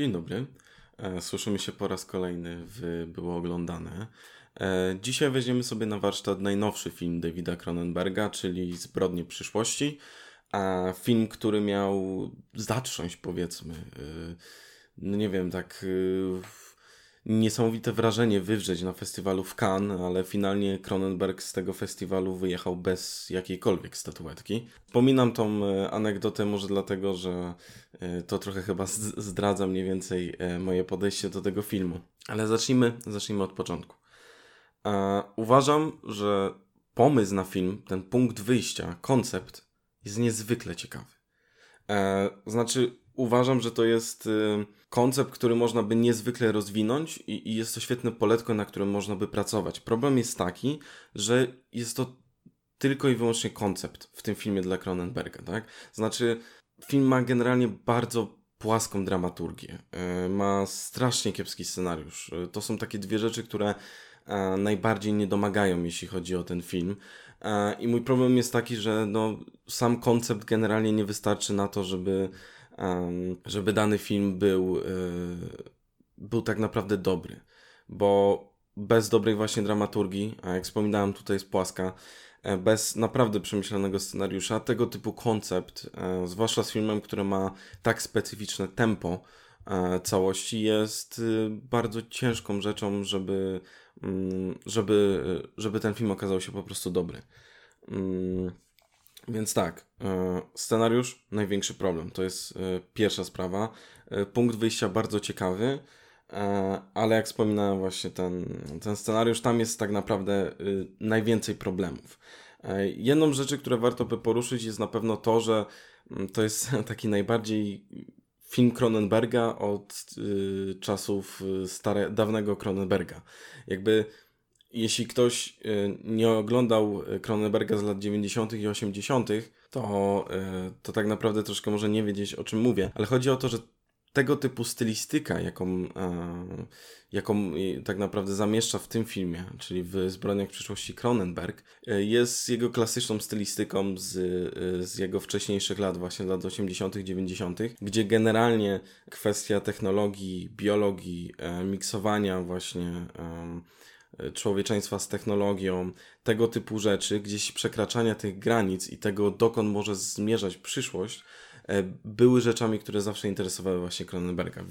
Dzień dobry. E, słyszymy się po raz kolejny w Było Oglądane. E, dzisiaj weźmiemy sobie na warsztat najnowszy film Davida Cronenberga, czyli Zbrodnie przyszłości. A film, który miał zatrząść, powiedzmy, e, no nie wiem, tak niesamowite wrażenie wywrzeć na festiwalu w Cannes, ale finalnie Cronenberg z tego festiwalu wyjechał bez jakiejkolwiek statuetki. Pominam tą e, anegdotę może dlatego, że e, to trochę chyba zdradza mniej więcej e, moje podejście do tego filmu. Ale zacznijmy, zacznijmy od początku. Uważam, że pomysł na film, ten punkt wyjścia, koncept jest niezwykle ciekawy. Znaczy, uważam, że to jest y, koncept, który można by niezwykle rozwinąć i, i, jest to świetne poletko, na którym można by pracować. Problem jest taki, że jest to tylko i wyłącznie koncept w tym filmie dla Cronenberga, tak? Znaczy, film ma generalnie bardzo płaską dramaturgię, y, ma strasznie kiepski scenariusz. Y, to są takie dwie rzeczy, które najbardziej nie domagają, jeśli chodzi o ten film. I mój problem jest taki, że no, sam koncept generalnie nie wystarczy na to, żeby żeby dany film był, e, był tak naprawdę dobry. Bo bez dobrej właśnie dramaturgii, a jak wspominałem, tutaj jest płaska, e, bez naprawdę przemyślanego scenariusza, tego typu koncept, e, zwłaszcza z filmem, który ma tak specyficzne tempo całości, jest bardzo ciężką rzeczą, żeby, mm, żeby, żeby ten film okazał się po prostu dobry. Więc tak, e, scenariusz największy problem. To jest e, pierwsza sprawa. E, punkt wyjścia bardzo ciekawy, ale jak wspominałem, właśnie ten, ten scenariusz, tam jest tak naprawdę najwięcej problemów. Jedną z rzeczy, które warto by poruszyć, jest na pewno to, że mm, to jest taki najbardziej film Cronenberga od czasów stare, dawnego Cronenberga. Jakby jeśli ktoś y, nie oglądał Cronenberga z lat 90. i 80., to, y, to tak naprawdę troszkę może nie wiedzieć, o czym mówię. Ale chodzi o to, że tego typu stylistyka, jaką, jaką tak naprawdę zamieszcza w tym filmie, czyli w Zbrodniach przyszłości Cronenberg, jest jego klasyczną stylistyką z, z jego wcześniejszych lat, właśnie lat 80., 90., gdzie generalnie kwestia technologii, biologii, miksowania właśnie człowieczeństwa z technologią, tego typu rzeczy, gdzieś przekraczania tych granic i tego, dokąd może zmierzać przyszłość, e, były rzeczami, które zawsze interesowały właśnie Cronenberga.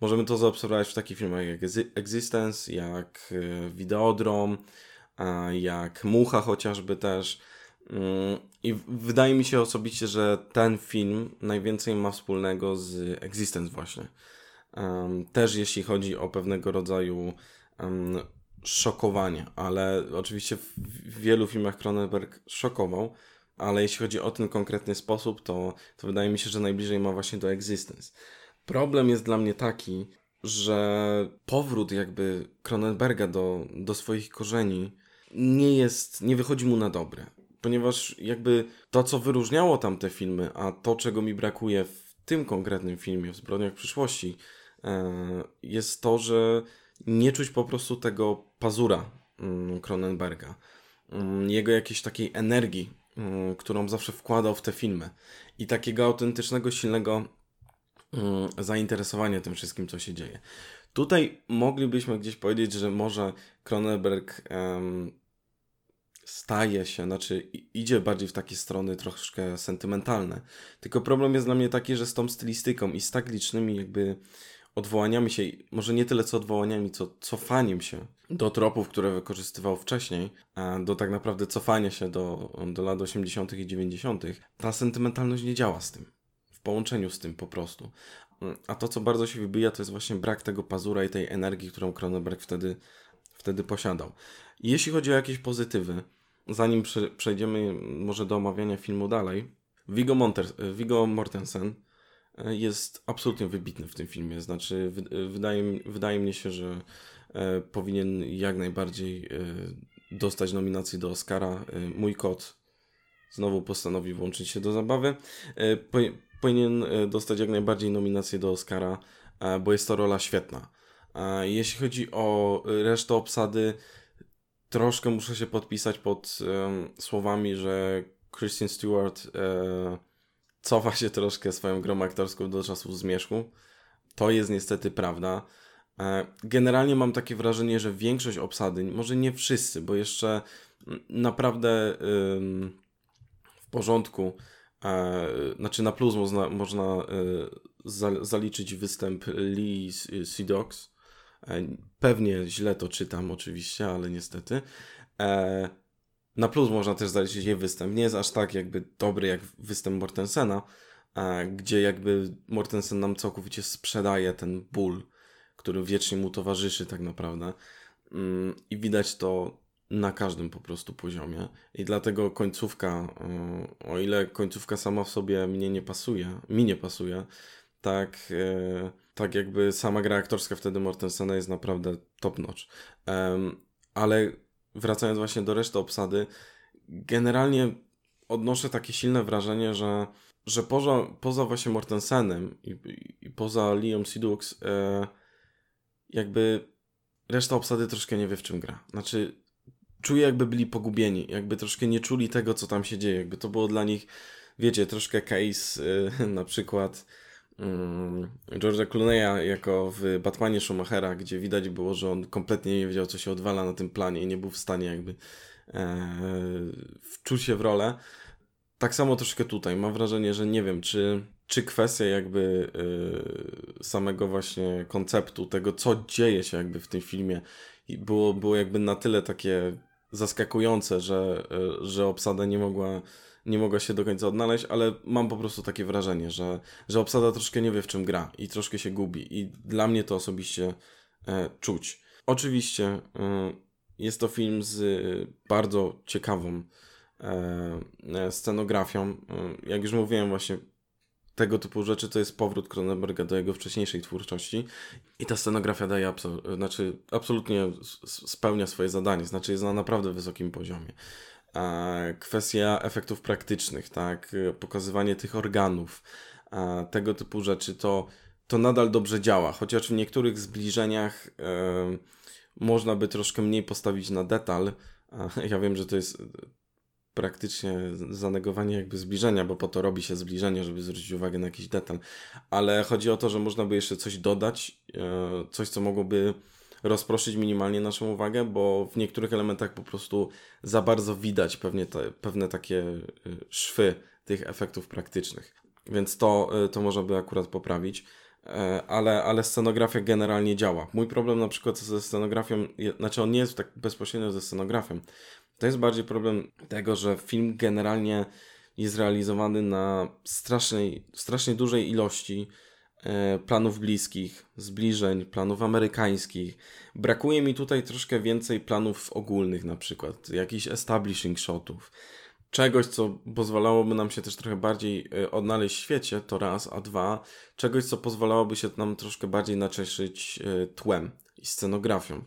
Możemy to zaobserwować w takich filmach jak Existence, jak e, Videodrom, jak Mucha chociażby też. Mm, I wydaje mi się osobiście, że ten film najwięcej ma wspólnego z Existence właśnie. Też jeśli chodzi o pewnego rodzaju szokowanie, ale oczywiście w wielu filmach Cronenberg szokował, ale jeśli chodzi o ten konkretny sposób, to, to wydaje mi się, że najbliżej ma właśnie do Existence. Problem jest dla mnie taki, że powrót jakby Cronenberga do, do swoich korzeni nie jest, nie wychodzi mu na dobre. Ponieważ jakby to, co wyróżniało tamte filmy, a to, czego mi brakuje w tym konkretnym filmie, w Zbrodniach przyszłości, e, jest to, że nie czuć po prostu tego pazura mm, Cronenberga, mm, jego jakiejś takiej energii, mm, którą zawsze wkładał w te filmy i takiego autentycznego, silnego zainteresowania tym wszystkim, co się dzieje. Tutaj moglibyśmy gdzieś powiedzieć, że może Cronenberg staje się, znaczy idzie bardziej w takie strony troszkę sentymentalne. Tylko problem jest dla mnie taki, że z tą stylistyką i z tak licznymi jakby odwołaniami się, może nie tyle co odwołaniami, co cofaniem się do tropów, które wykorzystywał wcześniej, a do tak naprawdę cofania się do, do lat 80. i 90., ta sentymentalność nie działa z tym. W połączeniu z tym po prostu. A to, co bardzo się wybija, to jest właśnie brak tego pazura i tej energii, którą Cronenberg wtedy, wtedy posiadał. Jeśli chodzi o jakieś pozytywy, zanim przejdziemy może do omawiania filmu dalej, Viggo, Monter, Viggo Mortensen jest absolutnie wybitny w tym filmie. Znaczy, wydaje, wydaje mi się, że e, powinien jak najbardziej e, dostać nominację do Oscara. E, mój kot znowu postanowi włączyć się do zabawy. Powinien dostać jak najbardziej nominację do Oscara, bo jest to rola świetna. Jeśli chodzi o resztę obsady, troszkę muszę się podpisać pod słowami, że Christian Stewart cofa się troszkę swoją grą aktorską do czasów zmierzchu. to jest niestety prawda. E, generalnie mam takie wrażenie, że większość obsady, może nie wszyscy, bo jeszcze naprawdę w porządku, e, znaczy na plus można, można e, zaliczyć występ Lee Sidox. Pewnie źle to czytam oczywiście, ale niestety. Na plus można też zaliczyć jej występ. Nie jest aż tak jakby dobry jak występ Mortensena, gdzie jakby Mortensen nam całkowicie sprzedaje ten ból który wiecznie mu towarzyszy tak naprawdę. Mm, I widać to na każdym po prostu poziomie. I dlatego końcówka, e, o ile końcówka sama w sobie mnie nie pasuje, mi nie pasuje, tak, e, tak jakby sama gra aktorska wtedy Mortensena jest naprawdę top notch. Ale wracając właśnie do reszty obsady, generalnie odnoszę takie silne wrażenie, że, że poza, poza właśnie Mortensenem i, i, poza Liam Sidux, e, jakby reszta obsady troszkę nie wie w czym gra. Znaczy, czuję jakby byli pogubieni, jakby troszkę nie czuli tego, co tam się dzieje. Jakby to było dla nich, wiecie, troszkę case yy, na przykład yy, George'a Clooney'a jako w Batmanie Schumachera, gdzie widać było, że on kompletnie nie wiedział, co się odwala na tym planie i nie był w stanie jakby yy, wczuć się w rolę. Tak samo troszkę tutaj. Mam wrażenie, że nie wiem, czy czy kwestia jakby y, samego właśnie konceptu, tego co dzieje się jakby w tym filmie było, było jakby na tyle takie zaskakujące, że, y, że obsada nie mogła, nie mogła się do końca odnaleźć, ale mam po prostu takie wrażenie, że, że obsada troszkę nie wie w czym gra i troszkę się gubi i dla mnie to osobiście e, czuć. Oczywiście e, jest to film z bardzo ciekawą e, scenografią. Jak już mówiłem właśnie tego typu rzeczy to jest powrót Cronenberga do jego wcześniejszej twórczości i ta scenografia daje absol znaczy, absolutnie spełnia swoje zadanie, znaczy jest na naprawdę wysokim poziomie. Kwestia efektów praktycznych, tak, pokazywanie tych organów, tego typu rzeczy, to, to nadal dobrze działa, chociaż w niektórych zbliżeniach można by troszkę mniej postawić na detal. Ja wiem, że to jest praktycznie zanegowanie jakby zbliżenia, bo po to robi się zbliżenie, żeby zwrócić uwagę na jakiś detal. Ale chodzi o to, że można by jeszcze coś dodać, e, coś co mogłoby rozproszyć minimalnie naszą uwagę, bo w niektórych elementach po prostu za bardzo widać pewnie te, pewne takie e, szwy tych efektów praktycznych. Więc to, e, to można by akurat poprawić. Ale, ale scenografia generalnie działa. Mój problem na przykład ze scenografią, znaczy on nie jest tak bezpośrednio ze scenografią, to jest bardziej problem tego, że film generalnie jest realizowany na strasznej, strasznie dużej ilości e, planów bliskich, zbliżeń, planów amerykańskich. Brakuje mi tutaj troszkę więcej planów ogólnych, na przykład jakichś establishing shotów. Czegoś, co pozwalałoby nam się też trochę bardziej e, odnaleźć w świecie, to raz, a dwa, czegoś, co pozwalałoby się nam troszkę bardziej naczeszyć e, tłem i scenografią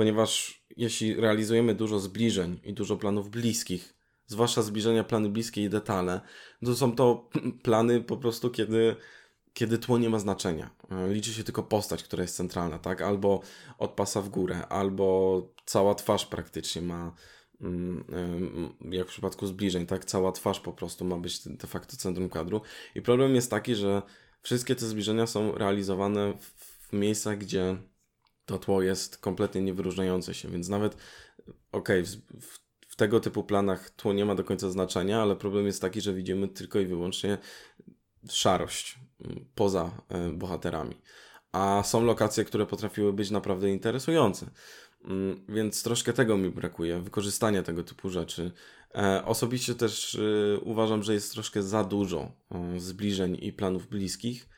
ponieważ jeśli realizujemy dużo zbliżeń i dużo planów bliskich, zwłaszcza zbliżenia, plany bliskie i detale, to są to plany po prostu, kiedy, kiedy tło nie ma znaczenia. Liczy się tylko postać, która jest centralna, tak? Albo od pasa w górę, albo cała twarz praktycznie ma, jak w przypadku zbliżeń, tak? Cała twarz po prostu ma być de facto centrum kadru. I problem jest taki, że wszystkie te zbliżenia są realizowane w miejscach, gdzie to tło jest kompletnie niewyróżniające się, więc nawet okej, okay, w, w, tego typu planach tło nie ma do końca znaczenia, ale problem jest taki, że widzimy tylko i wyłącznie szarość mm, poza e, bohaterami. A są lokacje, które potrafiły być naprawdę interesujące. Mm, więc troszkę tego mi brakuje, wykorzystania tego typu rzeczy. E, osobiście też e, uważam, że jest troszkę za dużo zbliżeń i planów bliskich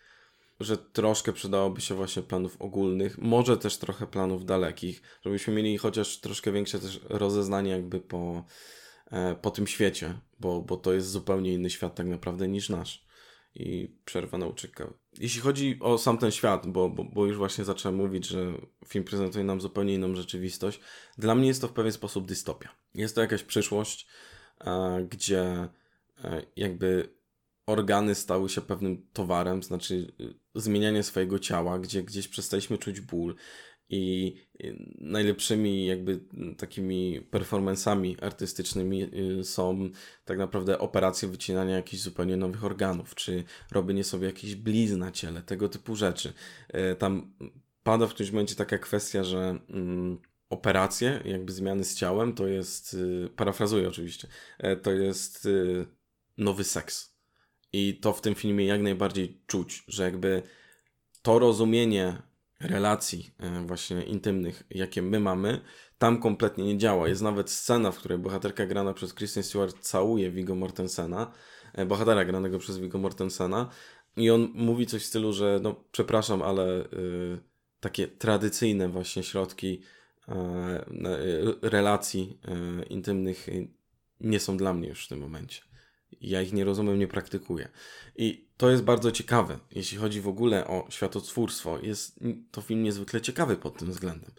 że troszkę przydałoby się właśnie planów ogólnych, może też trochę planów dalekich, żebyśmy mieli chociaż troszkę większe też rozeznanie jakby po, e, po tym świecie, bo, bo to jest zupełnie inny świat tak naprawdę niż nasz. I przerwa nauczyka. Jeśli chodzi o sam ten świat, bo, bo, bo już właśnie zacząłem mówić, że film prezentuje nam zupełnie inną rzeczywistość, dla mnie jest to w pewien sposób dystopia. Jest to jakaś przyszłość, e, gdzie e, jakby organy stały się pewnym towarem, znaczy y, zmienianie swojego ciała, gdzie gdzieś przestaliśmy czuć ból i najlepszymi jakby takimi performansami artystycznymi y, są tak naprawdę operacje wycinania jakichś zupełnie nowych organów, czy robienie sobie jakichś blizn na ciele, tego typu rzeczy. Y, tam pada w którymś momencie taka kwestia, że mm, operacje, jakby zmiany z ciałem, to jest, y, parafrazuję oczywiście, to jest nowy seks. I to w tym filmie jak najbardziej czuć, że jakby to rozumienie relacji e, właśnie intymnych, jakie my mamy, tam kompletnie nie działa. Jest nawet scena, w której bohaterka grana przez Kristen Stewart całuje Viggo Mortensena, e, bohatera granego przez Viggo Mortensena i on mówi coś w stylu, że no przepraszam, ale y, takie tradycyjne właśnie środki relacji intymnych nie są dla mnie już w tym momencie. Ja ich nie rozumiem, nie praktykuję. I to jest bardzo ciekawe, jeśli chodzi w ogóle o światotwórstwo. Jest to film niezwykle ciekawy pod tym względem.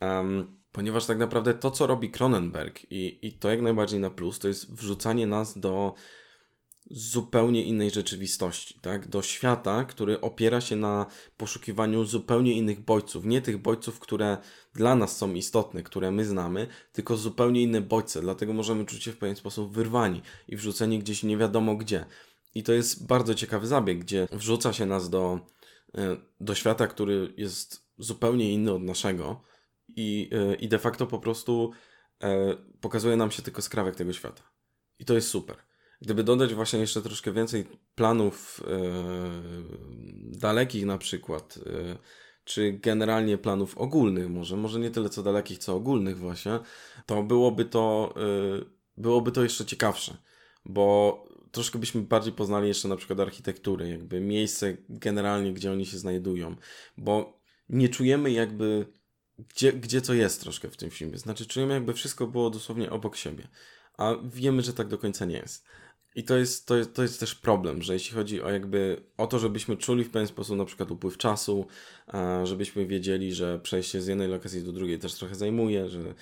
Um, ponieważ tak naprawdę to, co robi Cronenberg i, i to jak najbardziej na plus, to jest wrzucanie nas do zupełnie innej rzeczywistości, tak? Do świata, który opiera się na poszukiwaniu zupełnie innych bodźców. Nie tych bodźców, które dla nas są istotne, które my znamy, tylko zupełnie inne bodźce. Dlatego możemy czuć się w pewien sposób wyrwani i wrzuceni gdzieś nie wiadomo gdzie. I to jest bardzo ciekawy zabieg, gdzie wrzuca się nas do, e, do świata, który jest zupełnie inny od naszego i, e, i de facto po prostu e, pokazuje nam się tylko skrawek tego świata. I to jest super. Gdyby dodać właśnie jeszcze troszkę więcej planów dalekich na przykład, czy generalnie planów ogólnych może, może nie tyle co dalekich, co ogólnych właśnie, to byłoby to, byłoby to jeszcze ciekawsze, bo troszkę byśmy bardziej poznali jeszcze na przykład architektury, jakby miejsce generalnie, gdzie oni się znajdują, bo nie czujemy jakby, gdzie, gdzie co jest troszkę w tym filmie. Znaczy, czujemy jakby wszystko było dosłownie obok siebie, a wiemy, że tak do końca nie jest. I to jest, to, jest, to jest też problem, że jeśli chodzi o jakby o to, żebyśmy czuli w pewien sposób na przykład upływ czasu, żebyśmy wiedzieli, że przejście z jednej lokacji do drugiej też trochę zajmuje, że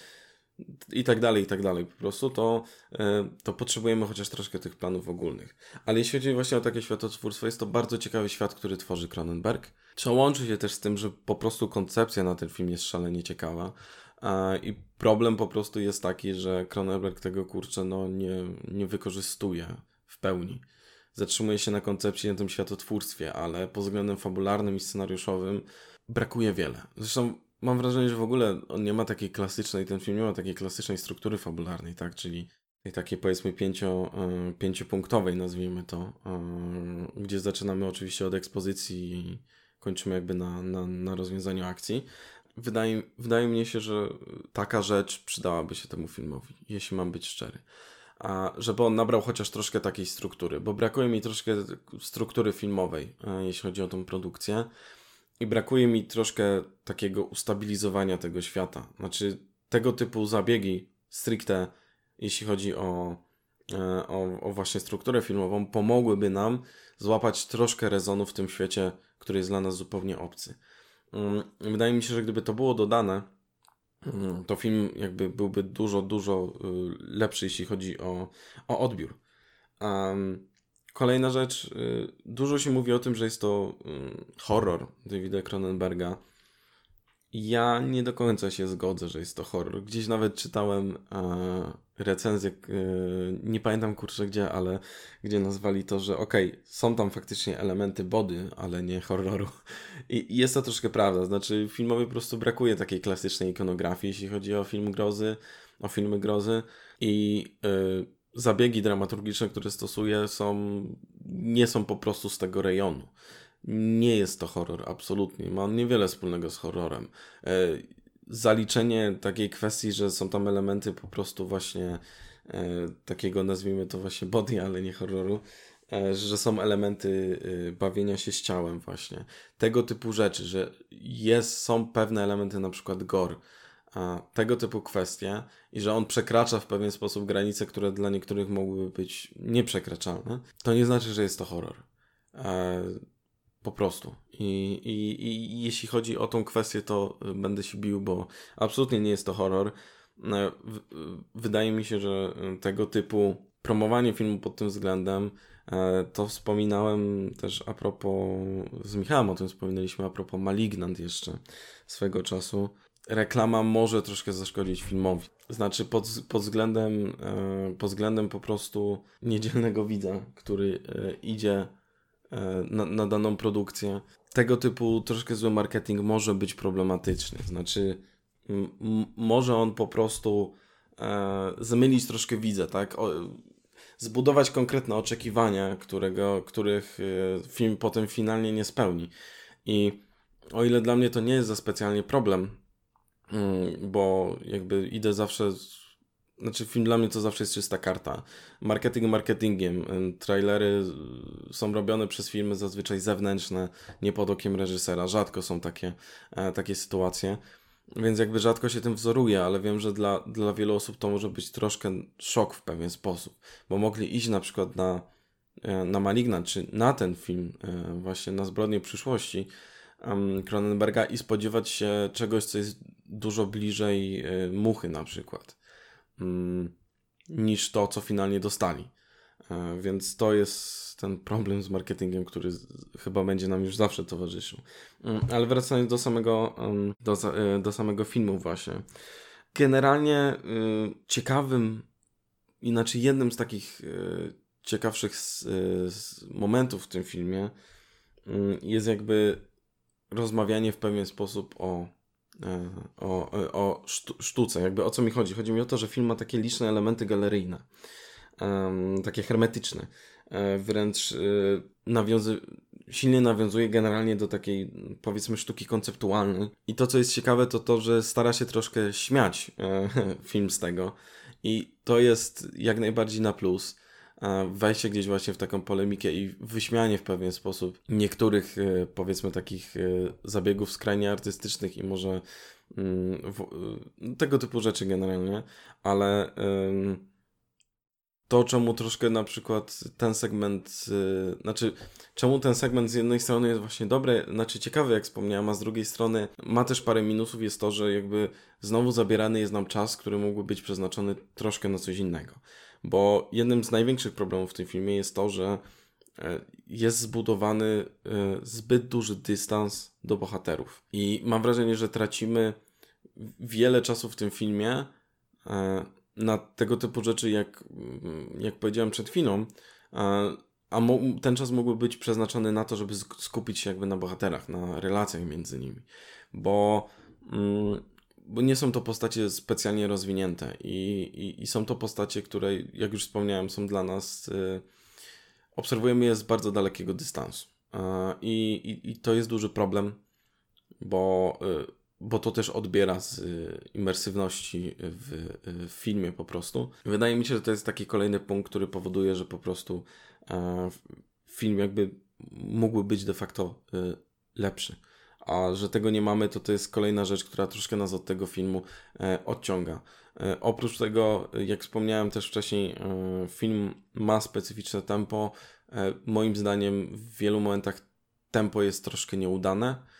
i tak dalej, i tak dalej. Po prostu to, e, to potrzebujemy chociaż troszkę tych planów ogólnych. Ale jeśli chodzi właśnie o takie światotwórstwo, jest to bardzo ciekawy świat, który tworzy Cronenberg. Co łączy się też z tym, że po prostu koncepcja na ten film jest szalenie ciekawa. I problem po prostu jest taki, że Cronenberg tego kurczę no, nie, nie wykorzystuje w pełni. Zatrzymuje się na koncepcji, na tym światotwórstwie, ale pod względem fabularnym i scenariuszowym brakuje wiele. Zresztą mam wrażenie, że w ogóle on nie ma takiej klasycznej, ten film nie ma takiej klasycznej struktury fabularnej, tak? Czyli takiej powiedzmy pięcio, e, pięciopunktowej, nazwijmy to, e, gdzie zaczynamy oczywiście od ekspozycji i kończymy jakby na, na, na rozwiązaniu akcji. Wydaje, wydaje mi się, że taka rzecz przydałaby się temu filmowi, jeśli mam być szczery. A żeby on nabrał chociaż troszkę takiej struktury, bo brakuje mi troszkę struktury filmowej, e, jeśli chodzi o tą produkcję. I brakuje mi troszkę takiego ustabilizowania tego świata. Znaczy, tego typu zabiegi stricte, jeśli chodzi o, e, o, o właśnie strukturę filmową, pomogłyby nam złapać troszkę rezonu w tym świecie, który jest dla nas zupełnie obcy. Mm, wydaje mi się, że gdyby to było dodane, mm, to film jakby byłby dużo, dużo y, lepszy, jeśli chodzi o, o odbiór. Kolejna rzecz, y, dużo się mówi o tym, że jest to y, horror Davida Cronenberga. Ja nie do końca się zgodzę, że jest to horror. Gdzieś nawet czytałem e, recenzję, e, nie pamiętam kurczę gdzie, ale gdzie nazwali to, że okej, okay, są tam faktycznie elementy body, ale nie horroru. I, I, jest to troszkę prawda. Znaczy, filmowi po prostu brakuje takiej klasycznej ikonografii, jeśli chodzi o film grozy, o filmy grozy. I e, zabiegi dramaturgiczne, które stosuje, są, nie są po prostu z tego rejonu. Nie jest to horror, absolutnie. Ma niewiele wspólnego z horrorem. E, zaliczenie takiej kwestii, że są tam elementy po prostu właśnie e, takiego, nazwijmy to właśnie body, ale nie horroru, e, że są elementy bawienia się z ciałem właśnie. Tego typu rzeczy, że jest, są pewne elementy na przykład gore, tego typu kwestie i że on przekracza w pewien sposób granice, które dla niektórych mogłyby być nieprzekraczalne, to nie znaczy, że jest to horror. Po prostu. I, i, I jeśli chodzi o tą kwestię, to będę się bił, bo absolutnie nie jest to horror. E, wydaje mi się, że tego typu promowanie filmu pod tym względem E, to wspominałem też a propos, z Michałem o tym wspominaliśmy, a propos Malignant jeszcze swego czasu. Reklama może troszkę zaszkodzić filmowi. Znaczy pod, pod, względem, e, pod względem po prostu niedzielnego widza, który e, idzie na, na daną produkcję. Tego typu troszkę zły marketing może być problematyczny. Znaczy może on po prostu e, zamylić troszkę widza, tak? O, zbudować konkretne oczekiwania, którego, których e, film potem finalnie nie spełni. I o ile dla mnie to nie jest za specjalnie problem, mm, bo jakby idę zawsze. Znaczy, film dla mnie to zawsze jest czysta karta. Marketing marketingiem. Trailery są robione przez firmy zazwyczaj zewnętrzne, nie pod okiem reżysera. Rzadko są takie, e, takie sytuacje. Więc jakby rzadko się tym wzoruję, ale wiem, że dla, dla wielu osób to może być troszkę szok w pewien sposób, bo mogli iść na przykład na, e, na Malignant, czy na ten film, e, właśnie na Zbrodnie przyszłości Cronenberga i spodziewać się czegoś, co jest dużo bliżej muchy na przykład, niż to, co finalnie dostali. Więc to jest ten problem z marketingem, który chyba będzie nam już zawsze towarzyszył. Mm, ale wracając do samego, do, e, do samego filmu właśnie. Generalnie y, ciekawym, inaczej jednym z takich y, ciekawszych momentów w tym filmie mm, jest jakby rozmawianie w pewien sposób o, e, o, o sztuce. Jakby o co mi chodzi? Chodzi mi o to, że film ma takie liczne elementy galeryjne, takie hermetyczne E, wręcz e, nawiązy silnie nawiązuje generalnie do takiej, powiedzmy, sztuki konceptualnej. I to, co jest ciekawe, to to, że stara się troszkę śmiać e, film z tego. I to jest jak najbardziej na plus. Wejście gdzieś właśnie w taką polemikę i wyśmianie w pewien sposób niektórych, powiedzmy, takich zabiegów skrajnie artystycznych i może mm, tego typu rzeczy generalnie, ale to, czemu troszkę na przykład ten segment, znaczy, czemu ten segment z jednej strony jest właśnie dobry, znaczy ciekawy, jak wspomniałem, a z drugiej strony ma też parę minusów, jest to, że jakby znowu zabierany jest nam czas, który mógłby być przeznaczony troszkę na coś innego. Bo jednym z największych problemów w tym filmie jest to, że e, jest zbudowany e, zbyt duży dystans do bohaterów. I mam wrażenie, że tracimy wiele czasu w tym filmie e, na tego typu rzeczy, jak, jak powiedziałem przed chwilą, a ten czas mógłby być przeznaczony na to, żeby skupić się jakby na bohaterach, na relacjach między nimi, bo, mm, bo nie są to postacie specjalnie rozwinięte i, i, i, są to postacie, które, jak już wspomniałem, są dla nas, y, obserwujemy je z bardzo dalekiego dystansu. I, i, i to jest duży problem, bo y, bo to też odbiera z y, imersywności w, y, w, filmie po prostu. Wydaje mi się, że to jest taki kolejny punkt, który powoduje, że po prostu e, film jakby mógłby być de facto e, lepszy. A że tego nie mamy, to to jest kolejna rzecz, która troszkę nas od tego filmu e, odciąga. E, oprócz tego, jak wspomniałem też wcześniej, e, film ma specyficzne tempo. E, moim zdaniem w wielu momentach tempo jest troszkę nieudane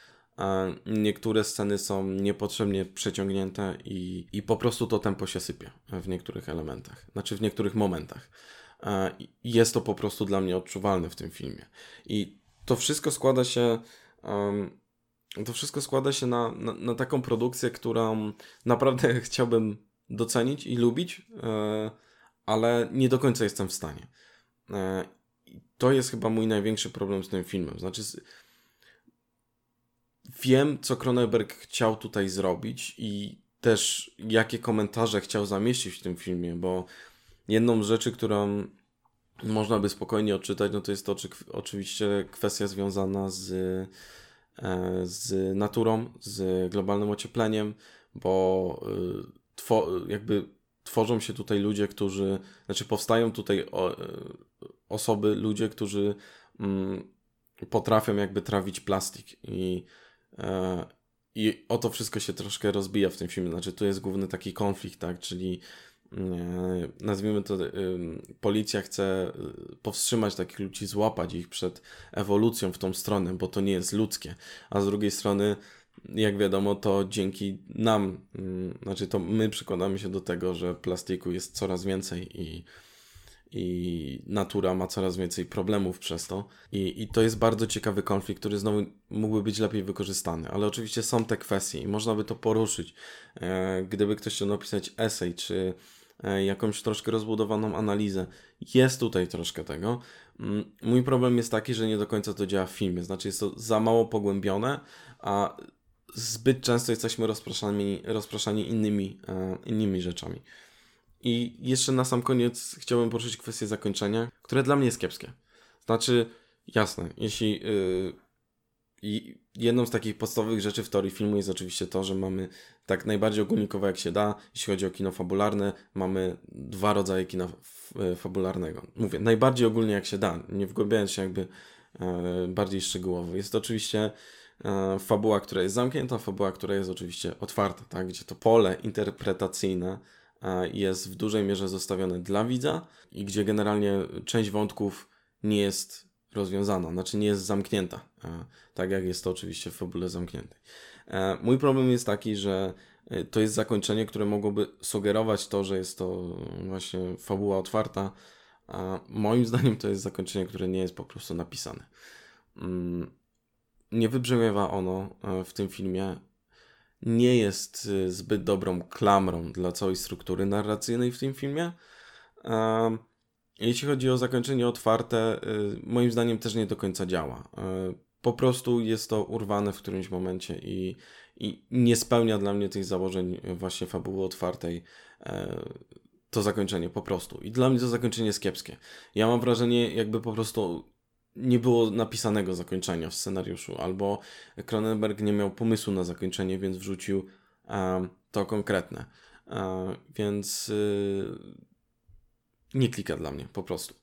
Niektóre sceny są niepotrzebnie przeciągnięte i, i po prostu to tempo się sypie w niektórych elementach, znaczy w niektórych momentach. Jest to po prostu dla mnie odczuwalne w tym filmie. I to wszystko składa się. To wszystko składa się na, na, na, taką produkcję, którą naprawdę chciałbym docenić i lubić, e, ale nie do końca jestem w stanie. E, to jest chyba mój największy problem z tym filmem. Znaczy, wiem, co Cronenberg chciał tutaj zrobić i też jakie komentarze chciał zamieścić w tym filmie, bo jedną z rzeczy, którą można by spokojnie odczytać, no to jest to czy, oczywiście kwestia związana z, z naturą, z globalnym ociepleniem, bo e, two, jakby tworzą się tutaj ludzie, którzy, znaczy powstają tutaj e, osoby, ludzie, którzy mm, potrafią jakby trawić plastik i E, I o to wszystko się troszkę rozbija w tym filmie. Znaczy, tu jest główny taki konflikt, tak? Czyli e, nazwijmy to, policja chce e, powstrzymać takich ludzi, złapać ich przed ewolucją w tą stronę, bo to nie jest ludzkie. A z drugiej strony, jak wiadomo, to dzięki nam, mm, znaczy to my przykładamy się do tego, że plastiku jest coraz więcej i, i natura ma coraz więcej problemów przez to. I, I to jest bardzo ciekawy konflikt, który znowu mógłby być lepiej wykorzystany. Ale oczywiście są te kwestie i można by to poruszyć. E, gdyby ktoś chciał napisać esej, czy e, jakąś troszkę rozbudowaną analizę. Jest tutaj troszkę tego. Mm, mój problem jest taki, że nie do końca to działa w filmie. Znaczy jest to za mało pogłębione, a zbyt często jesteśmy rozpraszani, rozpraszani innymi, e, innymi rzeczami. I jeszcze na sam koniec chciałbym poruszyć kwestię zakończenia, które dla mnie jest kiepskie. Znaczy, jasne, jeśli yy, jedną z takich podstawowych rzeczy w teorii filmu jest oczywiście to, że mamy tak najbardziej ogólnikowo jak się da, jeśli chodzi o kino fabularne, mamy dwa rodzaje kina fabularnego. Mówię, najbardziej ogólnie jak się da, nie wgłębiając się jakby yy, bardziej szczegółowo. Jest to oczywiście yy, fabuła, która jest zamknięta, fabuła, która jest oczywiście otwarta, tak? gdzie to pole interpretacyjne jest w dużej mierze zostawione dla widza i gdzie generalnie część wątków nie jest rozwiązana, znaczy nie jest zamknięta, tak jak jest to oczywiście w fabule zamkniętej. E, mój problem jest taki, że e, to jest zakończenie, które mogłoby sugerować to, że jest to właśnie fabuła otwarta, a moim zdaniem to jest zakończenie, które nie jest po prostu napisane. Mm, nie wybrzmiewa ono e, w tym filmie nie jest zbyt dobrą klamrą dla całej struktury narracyjnej w tym filmie. Jeśli chodzi o zakończenie otwarte, y, moim zdaniem też nie do końca działa. Y, po prostu jest to urwane w którymś momencie i, i nie spełnia dla mnie tych założeń właśnie fabuły otwartej to zakończenie po prostu. I dla mnie to zakończenie jest kiepskie. Ja mam wrażenie, jakby po prostu nie było napisanego zakończenia w scenariuszu, albo Cronenberg nie miał pomysłu na zakończenie, więc wrzucił um, to konkretne. Um, więc y, nie klika dla mnie, po prostu.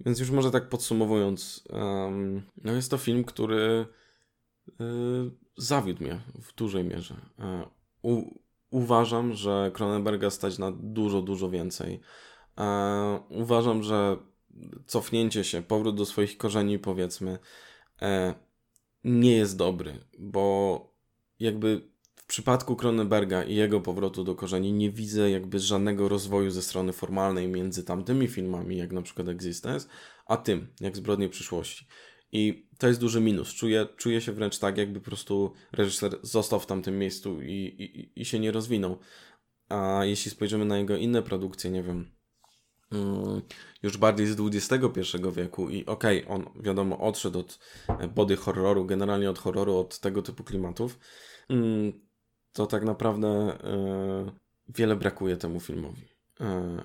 Więc już może tak podsumowując, um, no jest to film, który y, zawiódł mnie w dużej mierze. E, u, uważam, że Cronenberga stać na dużo, dużo więcej. E, uważam, że cofnięcie się, powrót do swoich korzeni, powiedzmy, e, nie jest dobry, bo jakby w przypadku Cronenberga i jego powrotu do korzeni nie widzę jakby żadnego rozwoju ze strony formalnej między tamtymi filmami, jak na przykład Existence, a tym, jak Zbrodnie przyszłości. I to jest duży minus. Czuję, czuję się wręcz tak, jakby po prostu reżyser został w tamtym miejscu i, i, i się nie rozwinął. A jeśli spojrzymy na jego inne produkcje, nie wiem, Mm, już bardziej z XXI wieku i okej, okay, on wiadomo odszedł od e, body horroru, generalnie od horroru, od tego typu klimatów, mm, to tak naprawdę e, wiele brakuje temu filmowi. E,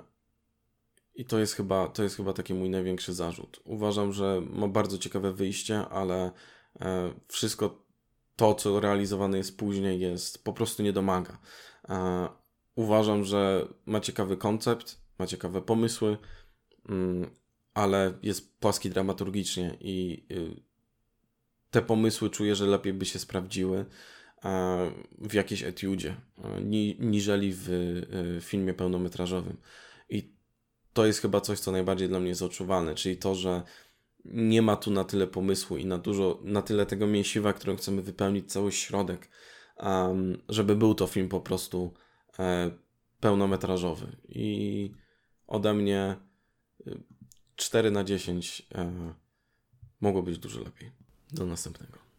I to jest, chyba, to jest chyba taki mój największy zarzut. Uważam, że ma bardzo ciekawe wyjście, ale wszystko to, co realizowane jest później, jest po prostu nie domaga. Uważam, że ma ciekawy koncept, ma ciekawe pomysły, mm, ale jest płaski dramaturgicznie i y, te pomysły czuję, że lepiej by się sprawdziły w jakiejś etiudzie, niżeli w y, filmie pełnometrażowym. I to jest chyba coś, co najbardziej dla mnie jest odczuwalne, czyli to, że nie ma tu na tyle pomysłu i na dużo, na tyle tego mięsiwa, którym chcemy wypełnić cały środek, żeby był to film po prostu e, pełnometrażowy. I ode mnie 4 y, na 10 e, mogło być dużo lepiej. Do następnego.